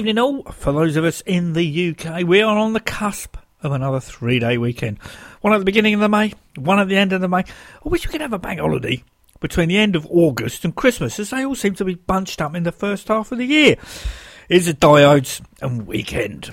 Evening all. For those of us in the UK, we are on the cusp of another three day weekend. One at the beginning of the May, one at the end of the May. I wish we could have a bank holiday between the end of August and Christmas, as they all seem to be bunched up in the first half of the year. It's a diodes and weekend.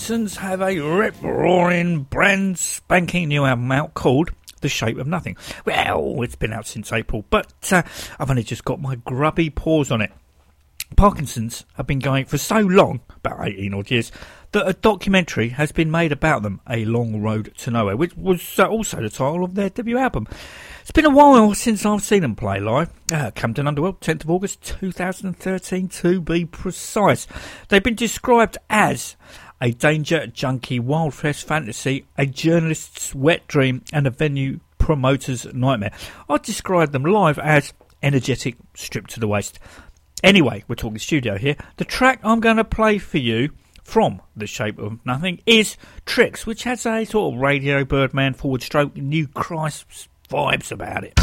Parkinsons have a rip roaring, brand spanking new album out called The Shape of Nothing. Well, it's been out since April, but uh, I've only just got my grubby paws on it. Parkinson's have been going for so long, about 18 odd years, that a documentary has been made about them, A Long Road to Nowhere, which was uh, also the title of their debut album. It's been a while since I've seen them play live. Uh, Camden Underworld, 10th of August 2013 to be precise. They've been described as a danger junkie wild wildfest fantasy, a journalist's wet dream, and a venue promoter's nightmare. I'd describe them live as energetic, stripped to the waist. Anyway, we're talking studio here. The track I'm going to play for you from The Shape of Nothing is Tricks, which has a sort of Radio Birdman forward stroke New Christ vibes about it.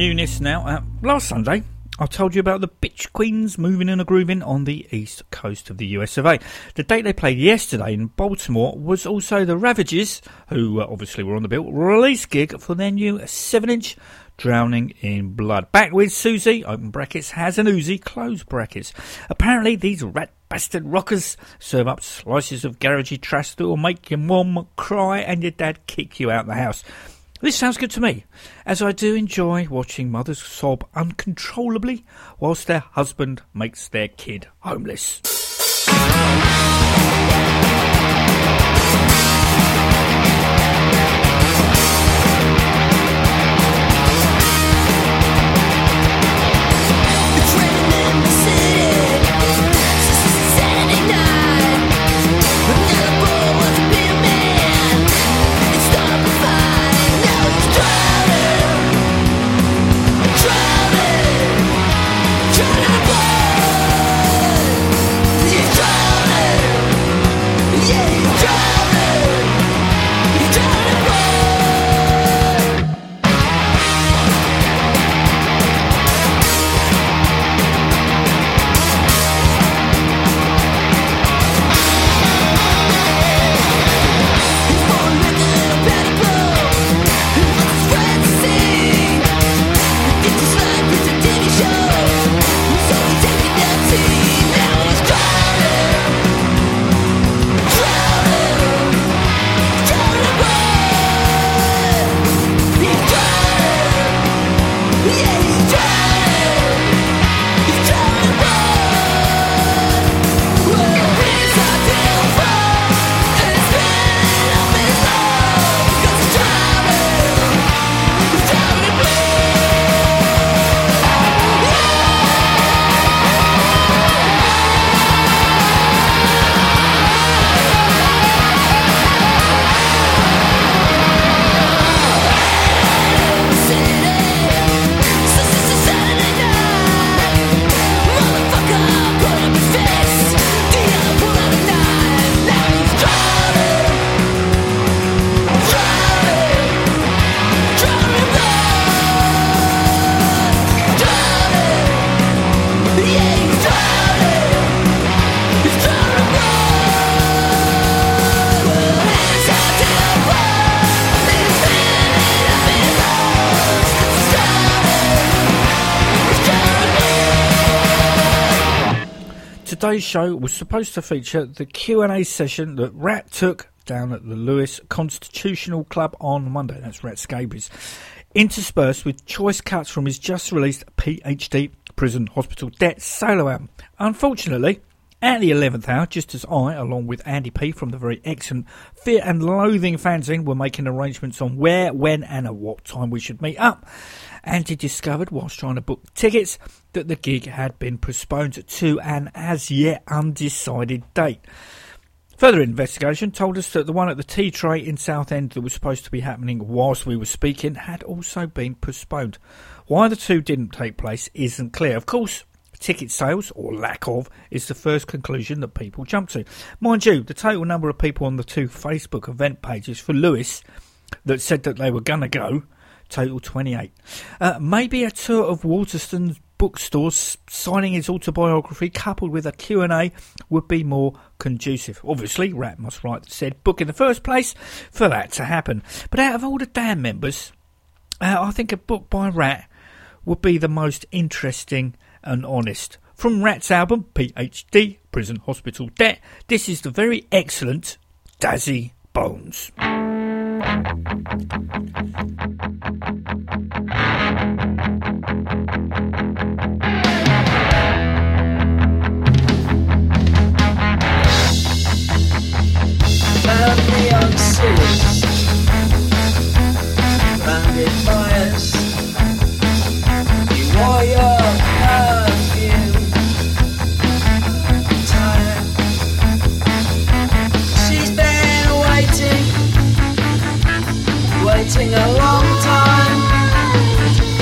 Newness now. Uh, last Sunday, I told you about the Bitch Queens moving and a grooving on the east coast of the US of A. The date they played yesterday in Baltimore was also the Ravagers, who uh, obviously were on the bill, release gig for their new 7 inch Drowning in Blood. Back with Susie, open brackets, has an Uzi, close brackets. Apparently, these rat bastard rockers serve up slices of garagey trash that will make your mum cry and your dad kick you out the house. This sounds good to me, as I do enjoy watching mothers sob uncontrollably whilst their husband makes their kid homeless. Today's show was supposed to feature the Q&A session that Rat took down at the Lewes Constitutional Club on Monday. That's Rat Scabies. Interspersed with choice cuts from his just released PhD Prison Hospital Debt solo album. Unfortunately, at the 11th hour, just as I, along with Andy P from the very excellent Fear and Loathing fanzine, were making arrangements on where, when, and at what time we should meet up, Andy discovered, whilst trying to book tickets, that the gig had been postponed to an as yet undecided date. Further investigation told us that the one at the Tea Tray in Southend that was supposed to be happening whilst we were speaking had also been postponed. Why the two didn't take place isn't clear. Of course, ticket sales, or lack of, is the first conclusion that people jump to. Mind you, the total number of people on the two Facebook event pages for Lewes that said that they were going to go total 28. Uh, maybe a tour of Waterstones bookstores signing his autobiography coupled with a Q&A would be more conducive. Obviously, Rat must write the said book in the first place for that to happen. But out of all the Damned members, uh, I think a book by Rat would be the most interesting and honest. From Rat's album, PhD, Prison Hospital Debt, this is the very excellent Dazzy Bones. fires. Perfume. She's been waiting, waiting a long time.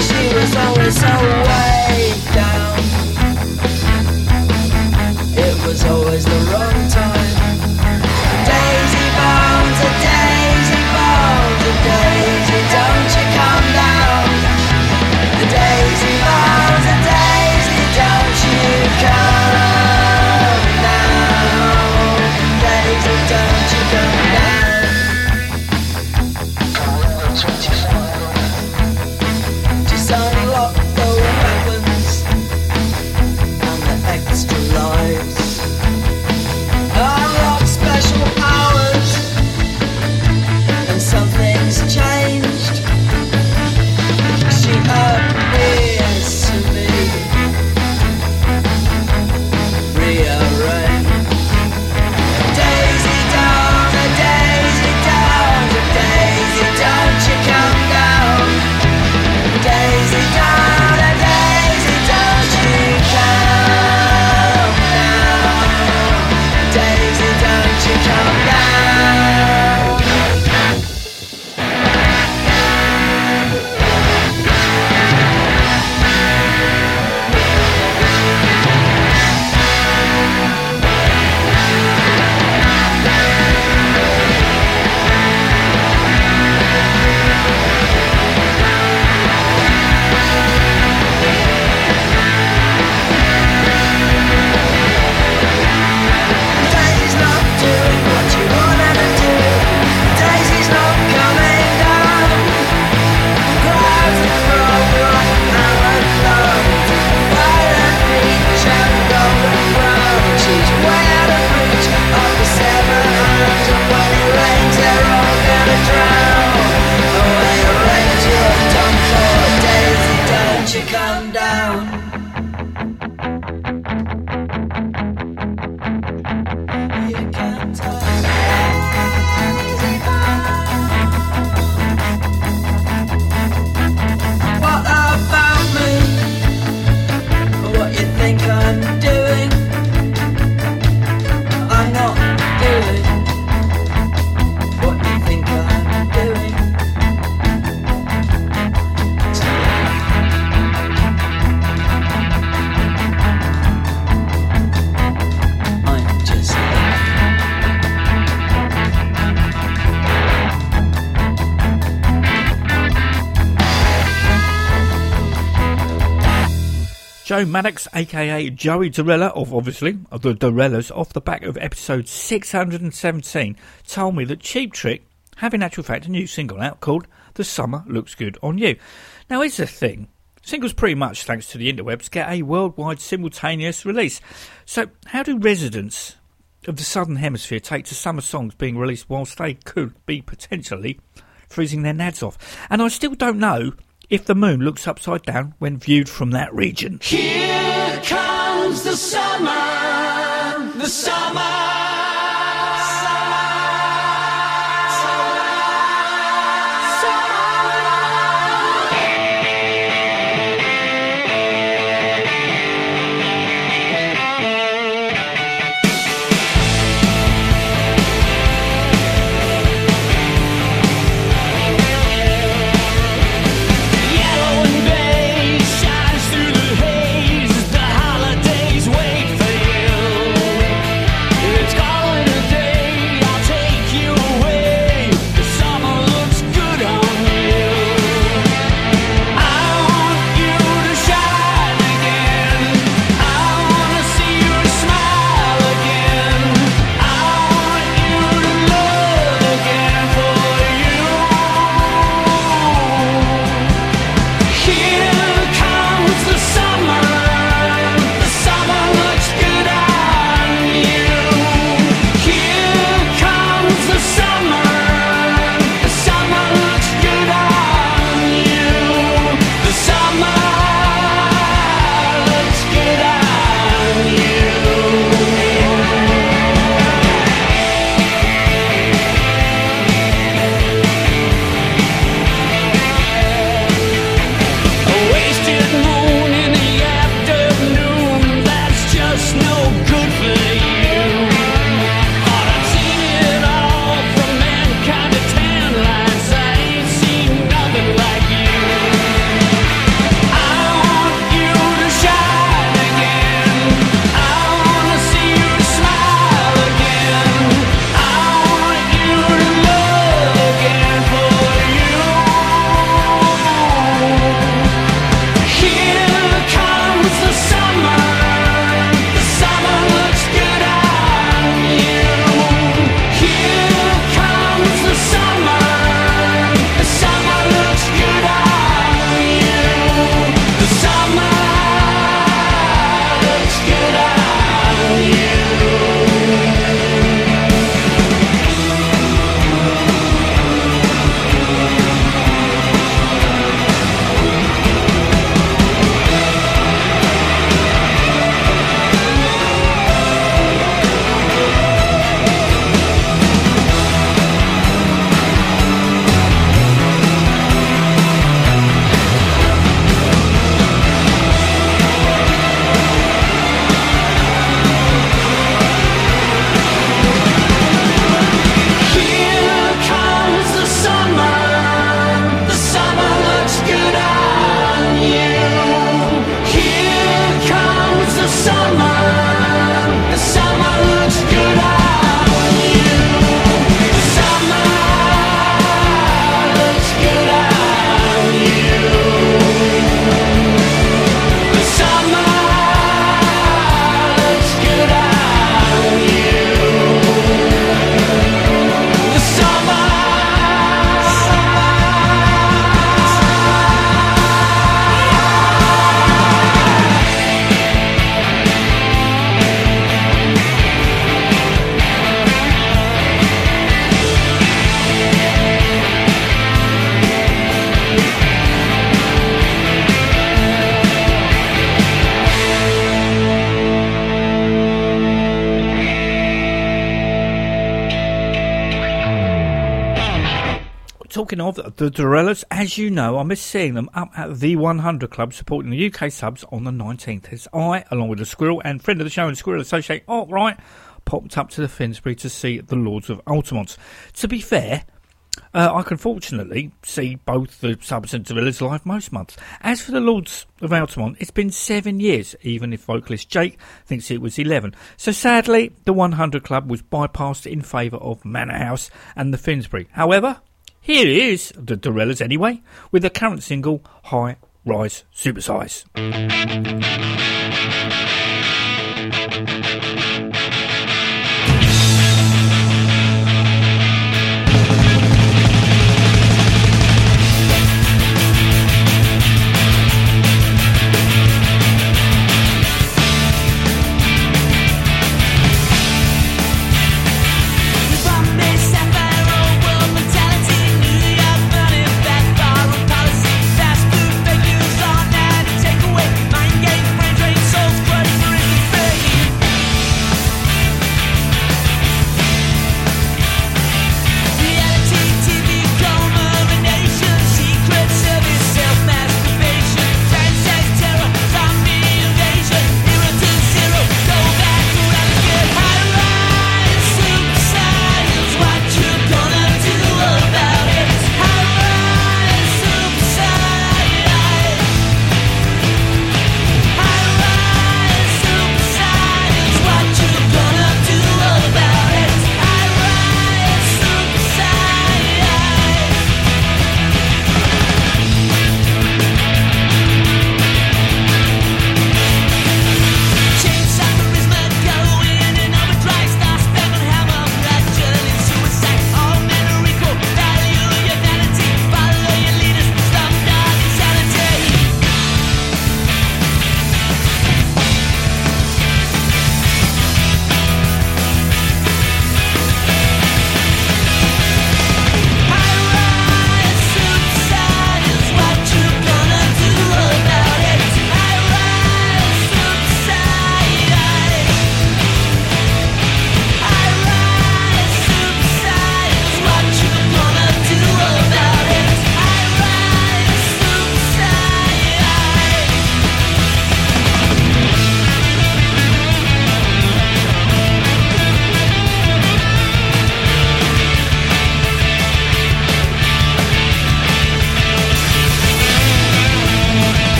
She was always so. Joe Maddox, aka Joey DeRella, of obviously of the DeRellas, off the back of episode 617, told me that Cheap Trick have in actual fact a new single out called The Summer Looks Good on You. Now, here's the thing singles pretty much, thanks to the interwebs, get a worldwide simultaneous release. So, how do residents of the Southern Hemisphere take to summer songs being released whilst they could be potentially freezing their nads off? And I still don't know if the moon looks upside down when viewed from that region. Here comes the summer, the summer. Talking of the DeRellas, as you know, I miss seeing them up at the 100 Club supporting the UK subs on the 19th. As I, along with the Squirrel and friend of the show and Squirrel Associate, oh, right, popped up to the Finsbury to see the Lords of Altamont. To be fair, uh, I can fortunately see both the subs and DeRellas live most months. As for the Lords of Altamont, it's been seven years, even if vocalist Jake thinks it was 11. So sadly, the 100 Club was bypassed in favour of Manor House and the Finsbury. However, here is the DeRellas anyway, with the current single High Rise, Supersize.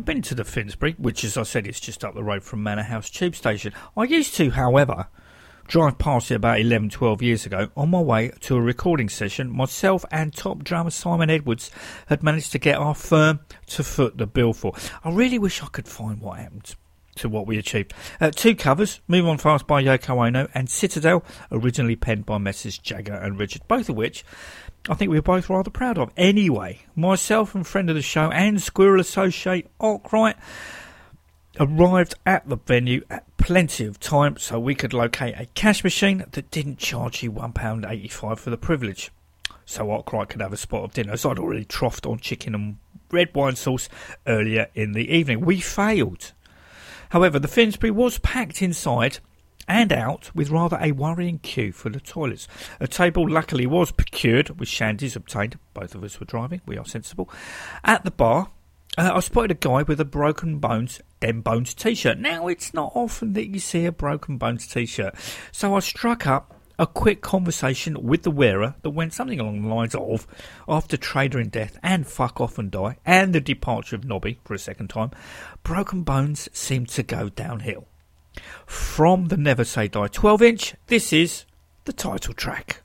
Never been to the Finsbury, which, as I said, is just up the road from Manor House Tube Station. I used to, however, drive past it about 11, 12 years ago on my way to a recording session. Myself and top drummer Simon Edwards had managed to get our firm to foot the bill for. I really wish I could find what happened to what we achieved. Uh, two covers, Move On Fast by Yoko Ono and Citadel, originally penned by Messrs. Jagger and Richard, both of which I think we were both rather proud of. Anyway, myself and friend of the show and Squirrel Associate Arkwright arrived at the venue at plenty of time so we could locate a cash machine that didn't charge you £1.85 for the privilege. So Arkwright could have a spot of dinner, as I'd already troughed on chicken and red wine sauce earlier in the evening. We failed. However, the Finsbury was packed inside and out with rather a worrying queue for the toilets. A table luckily was procured with shandies obtained. Both of us were driving, we are sensible. At the bar, uh, I spotted a guy with a Broken Bones, Dem Bones t shirt. Now, it's not often that you see a Broken Bones t shirt, so I struck up a quick conversation with the wearer that went something along the lines of after Trader in Death and Fuck Off and Die and the departure of Nobby for a second time, Broken Bones seemed to go downhill. From the Never Say Die 12 inch, this is the title track.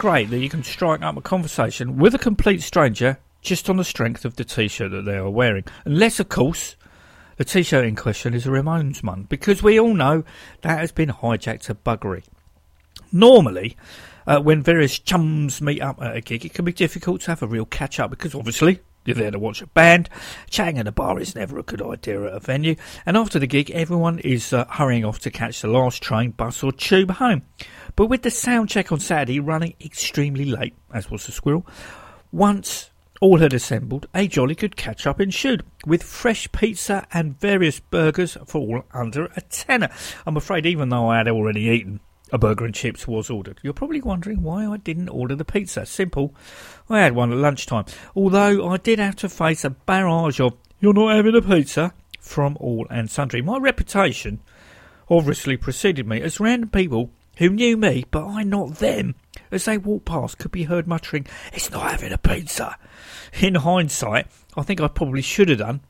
Great that you can strike up a conversation with a complete stranger just on the strength of the t-shirt that they are wearing. Unless, of course, the t-shirt in question is a Ramones one, because we all know that has been hijacked to buggery. Normally, uh, when various chums meet up at a gig, it can be difficult to have a real catch up because obviously you're there to watch a band. Chatting at a bar is never a good idea at a venue. And after the gig, everyone is uh, hurrying off to catch the last train, bus, or tube home. But with the sound check on Saturday running extremely late, as was the squirrel, once all had assembled, a jolly good catch up ensued, with fresh pizza and various burgers for all under a tenner. I'm afraid, even though I had already eaten, a burger and chips was ordered. You're probably wondering why I didn't order the pizza. Simple. I had one at lunchtime. Although I did have to face a barrage of, you're not having a pizza, from all and sundry. My reputation obviously preceded me as random people who knew me, but I not them, as they walked past could be heard muttering, it's not having a pizza. In hindsight, I think I probably should have done,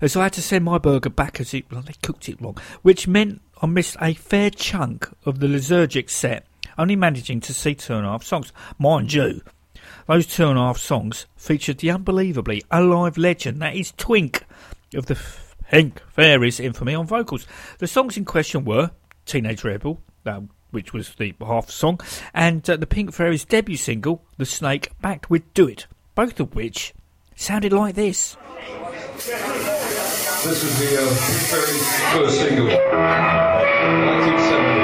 as I had to send my burger back as it, well, they cooked it wrong, which meant I missed a fair chunk of the Lysergic set, only managing to see two and a half songs. Mind you, those two and a half songs featured the unbelievably alive legend that is Twink of the Pink Fairies infamy on vocals. The songs in question were Teenage Rebel, uh, which was the half song, and uh, the Pink Fairies debut single, The Snake, backed with Do It, both of which sounded like this. This is the uh, Pink Fairies' first single, 1970.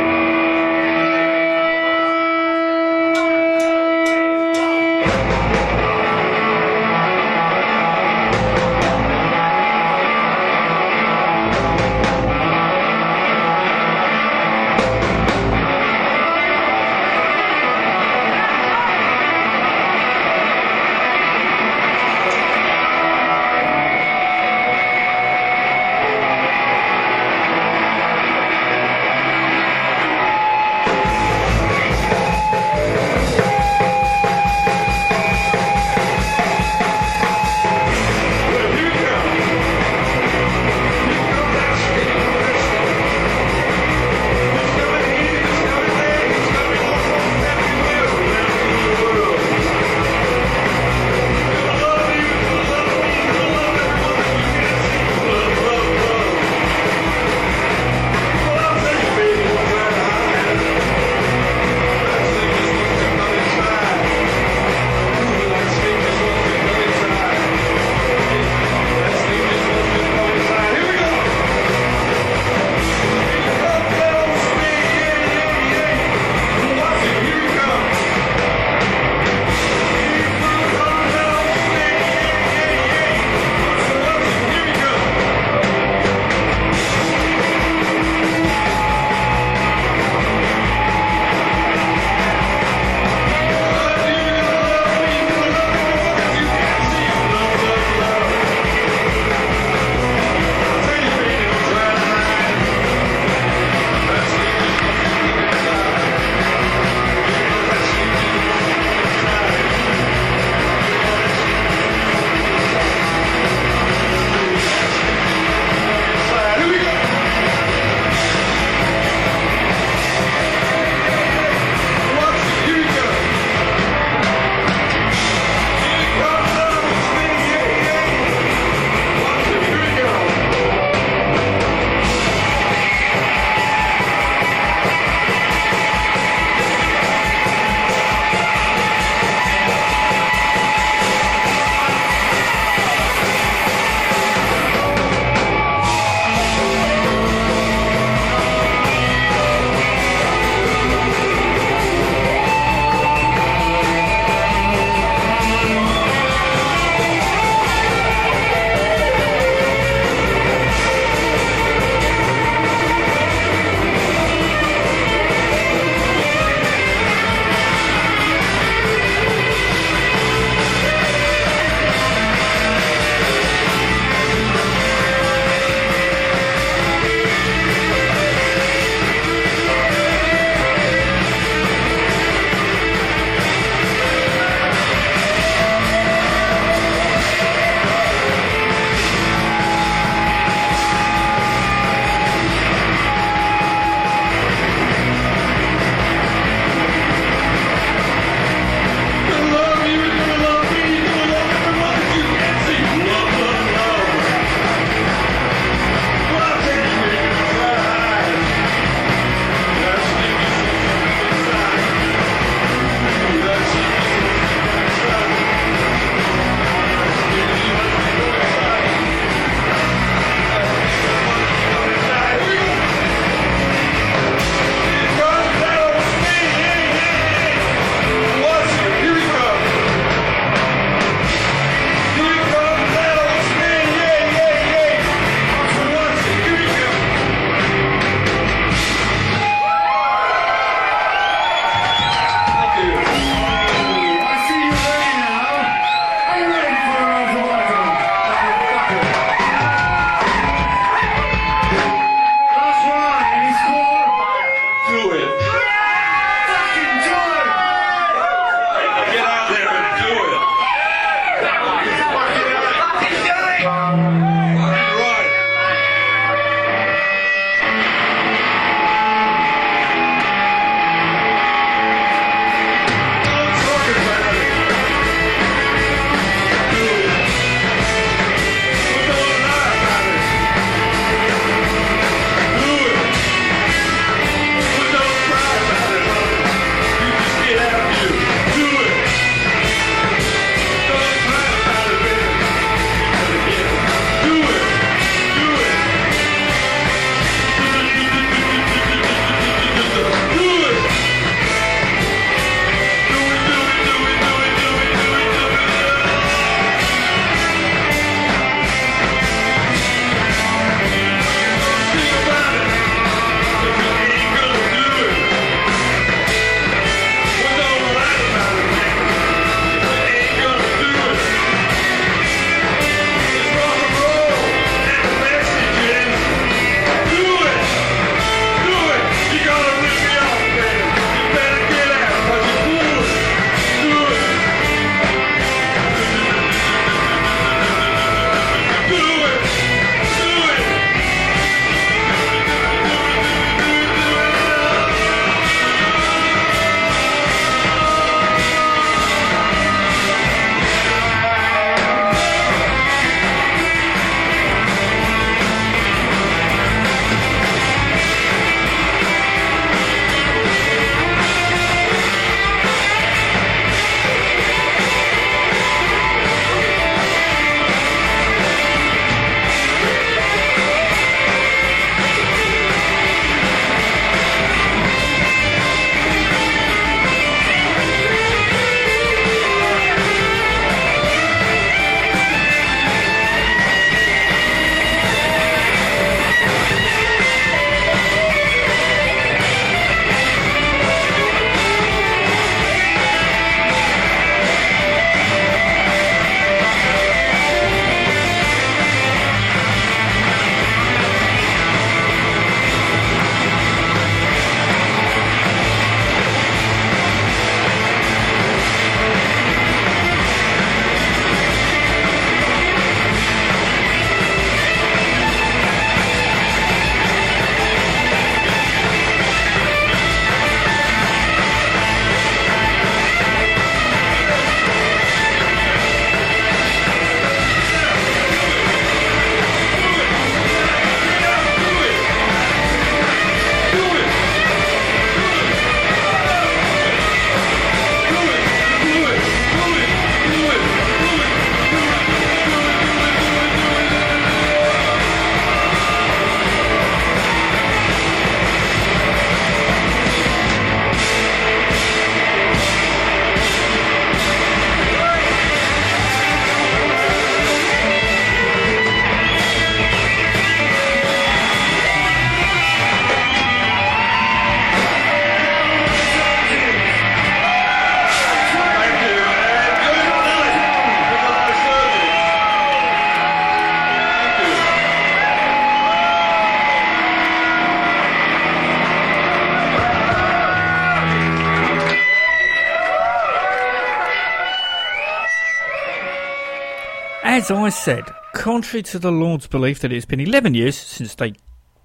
As I said, contrary to the Lord's belief that it's been 11 years since they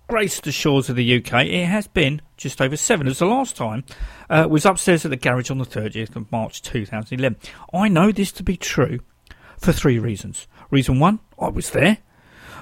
graced the shores of the UK, it has been just over seven, as the last time uh, was upstairs at the garage on the 30th of March 2011. I know this to be true for three reasons. Reason one, I was there.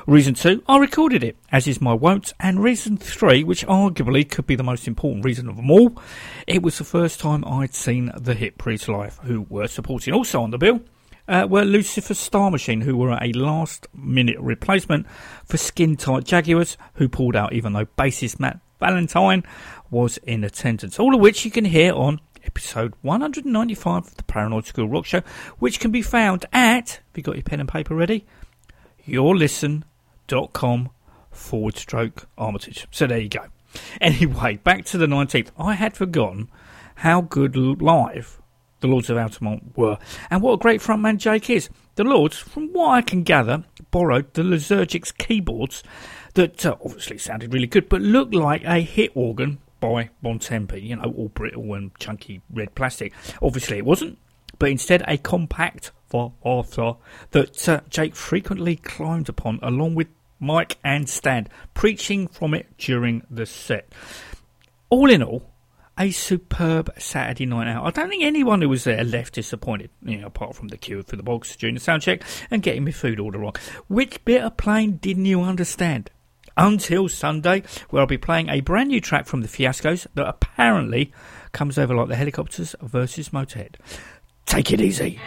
Reason two, I recorded it, as is my wont. And reason three, which arguably could be the most important reason of them all, it was the first time I'd seen the Hip Priest live, who were supporting also on the bill. Uh, were Lucifer Star Machine, who were a last minute replacement for Skin Tight Jaguars, who pulled out even though bassist Matt Valentine was in attendance. All of which you can hear on episode 195 of the Paranoid Squirrel Rock Show, which can be found at, have you got your pen and paper ready? yourlisten.com forward stroke Armitage. So there you go. Anyway, back to the 19th. I had forgotten how good live the Lords of Altamont were, and what a great frontman Jake is. The Lords, from what I can gather, borrowed the Lysergics keyboards that uh, obviously sounded really good, but looked like a hit organ by Bontempi, you know, all brittle and chunky red plastic. Obviously it wasn't, but instead a compact for Arthur that uh, Jake frequently climbed upon along with Mike and Stan, preaching from it during the set. All in all, a superb Saturday night out. I don't think anyone who was there left disappointed, you know, apart from the queue for the box during the sound check and getting my food order wrong. Which bit of playing didn't you understand? Until Sunday, where I'll be playing a brand new track from the Fiascos that apparently comes over like the Helicopters versus Motorhead. Take it easy.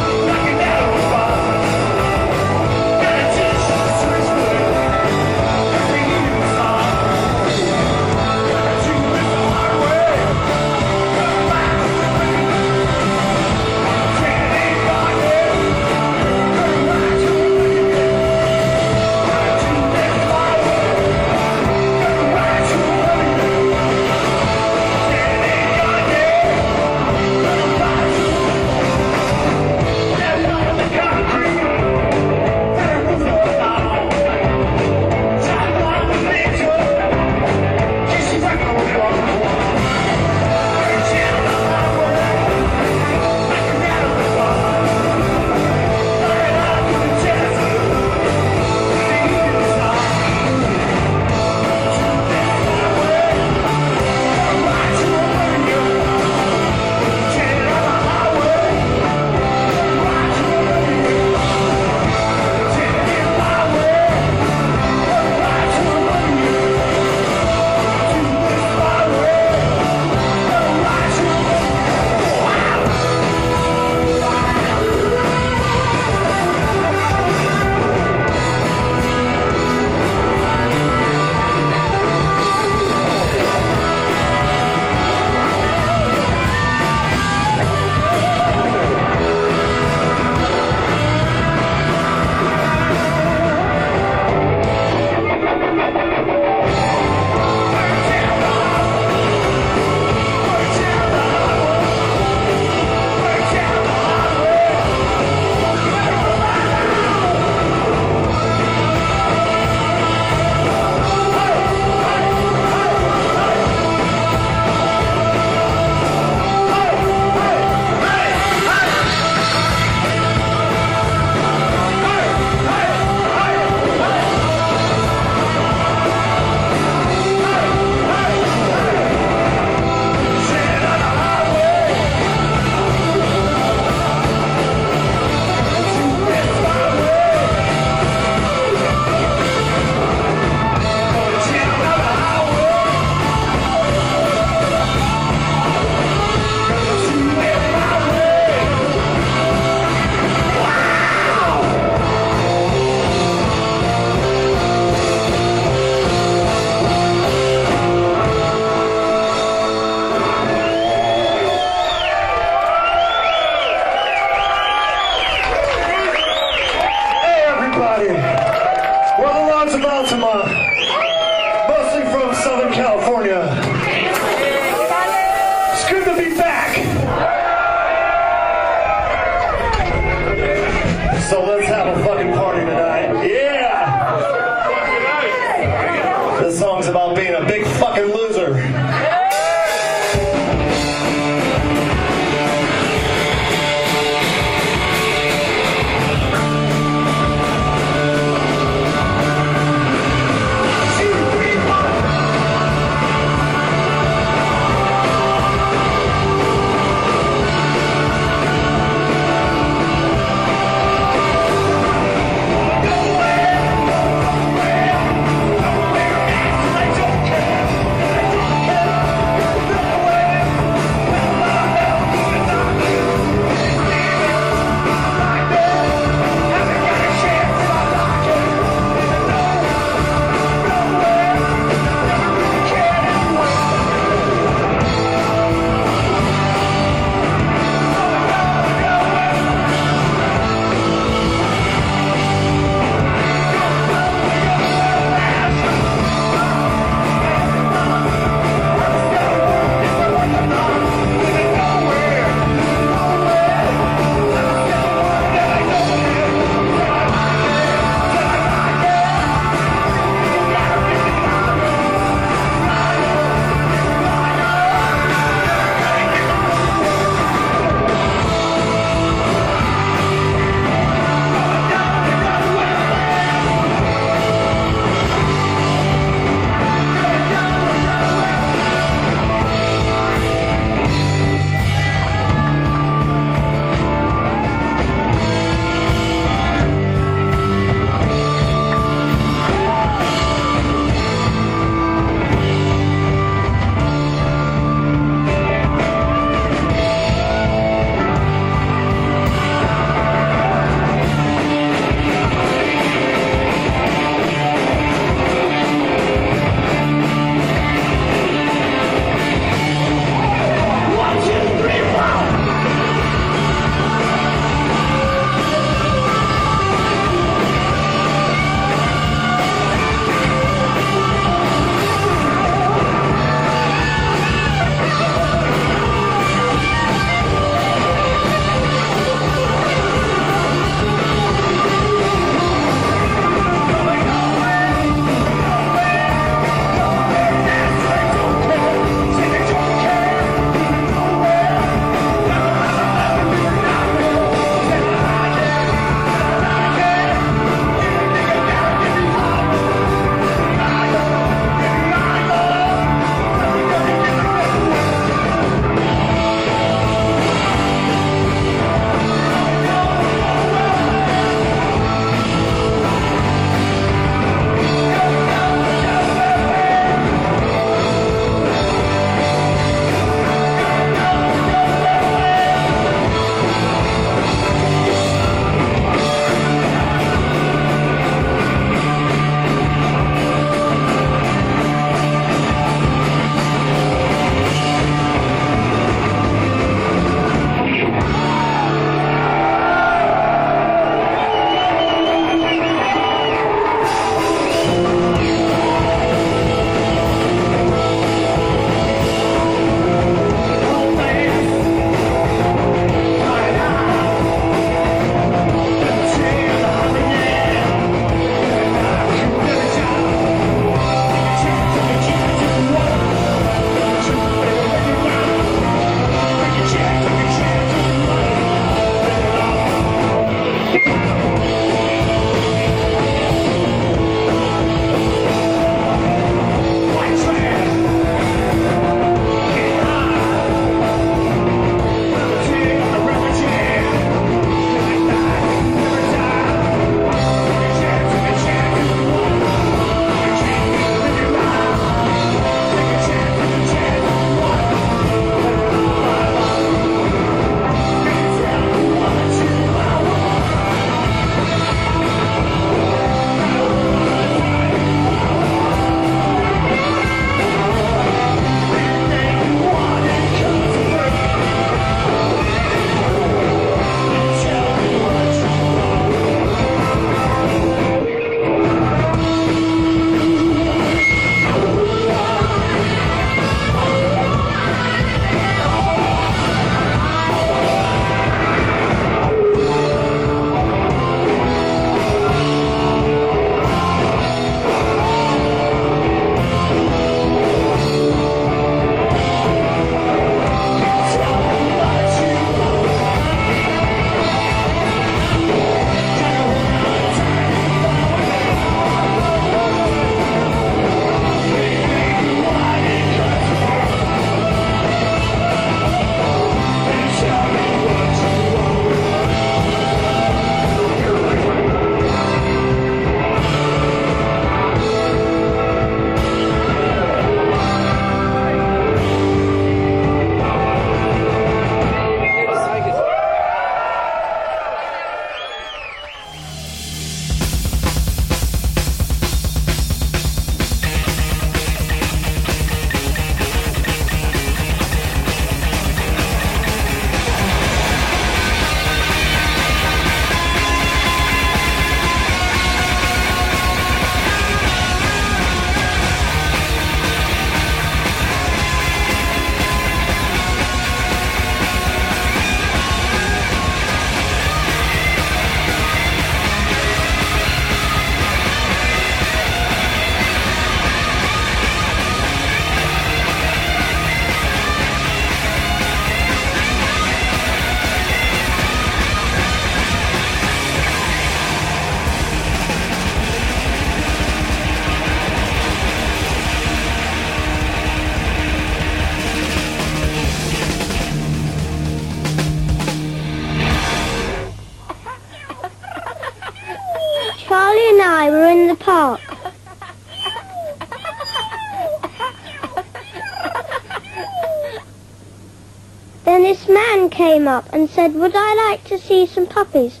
And said, would I like to see some puppies?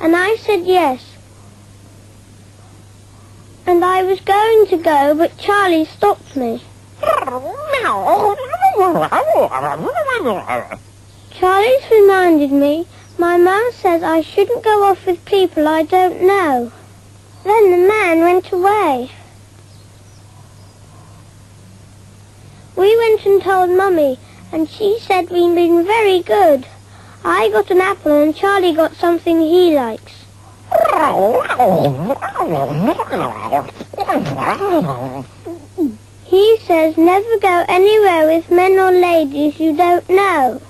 And I said yes. And I was going to go, but Charlie stopped me. Charlie's reminded me my mum says I shouldn't go off with people I don't know. Then the man went away. We went and told Mummy, and she said we'd been very good. I got an apple and Charlie got something he likes. He says never go anywhere with men or ladies you don't know.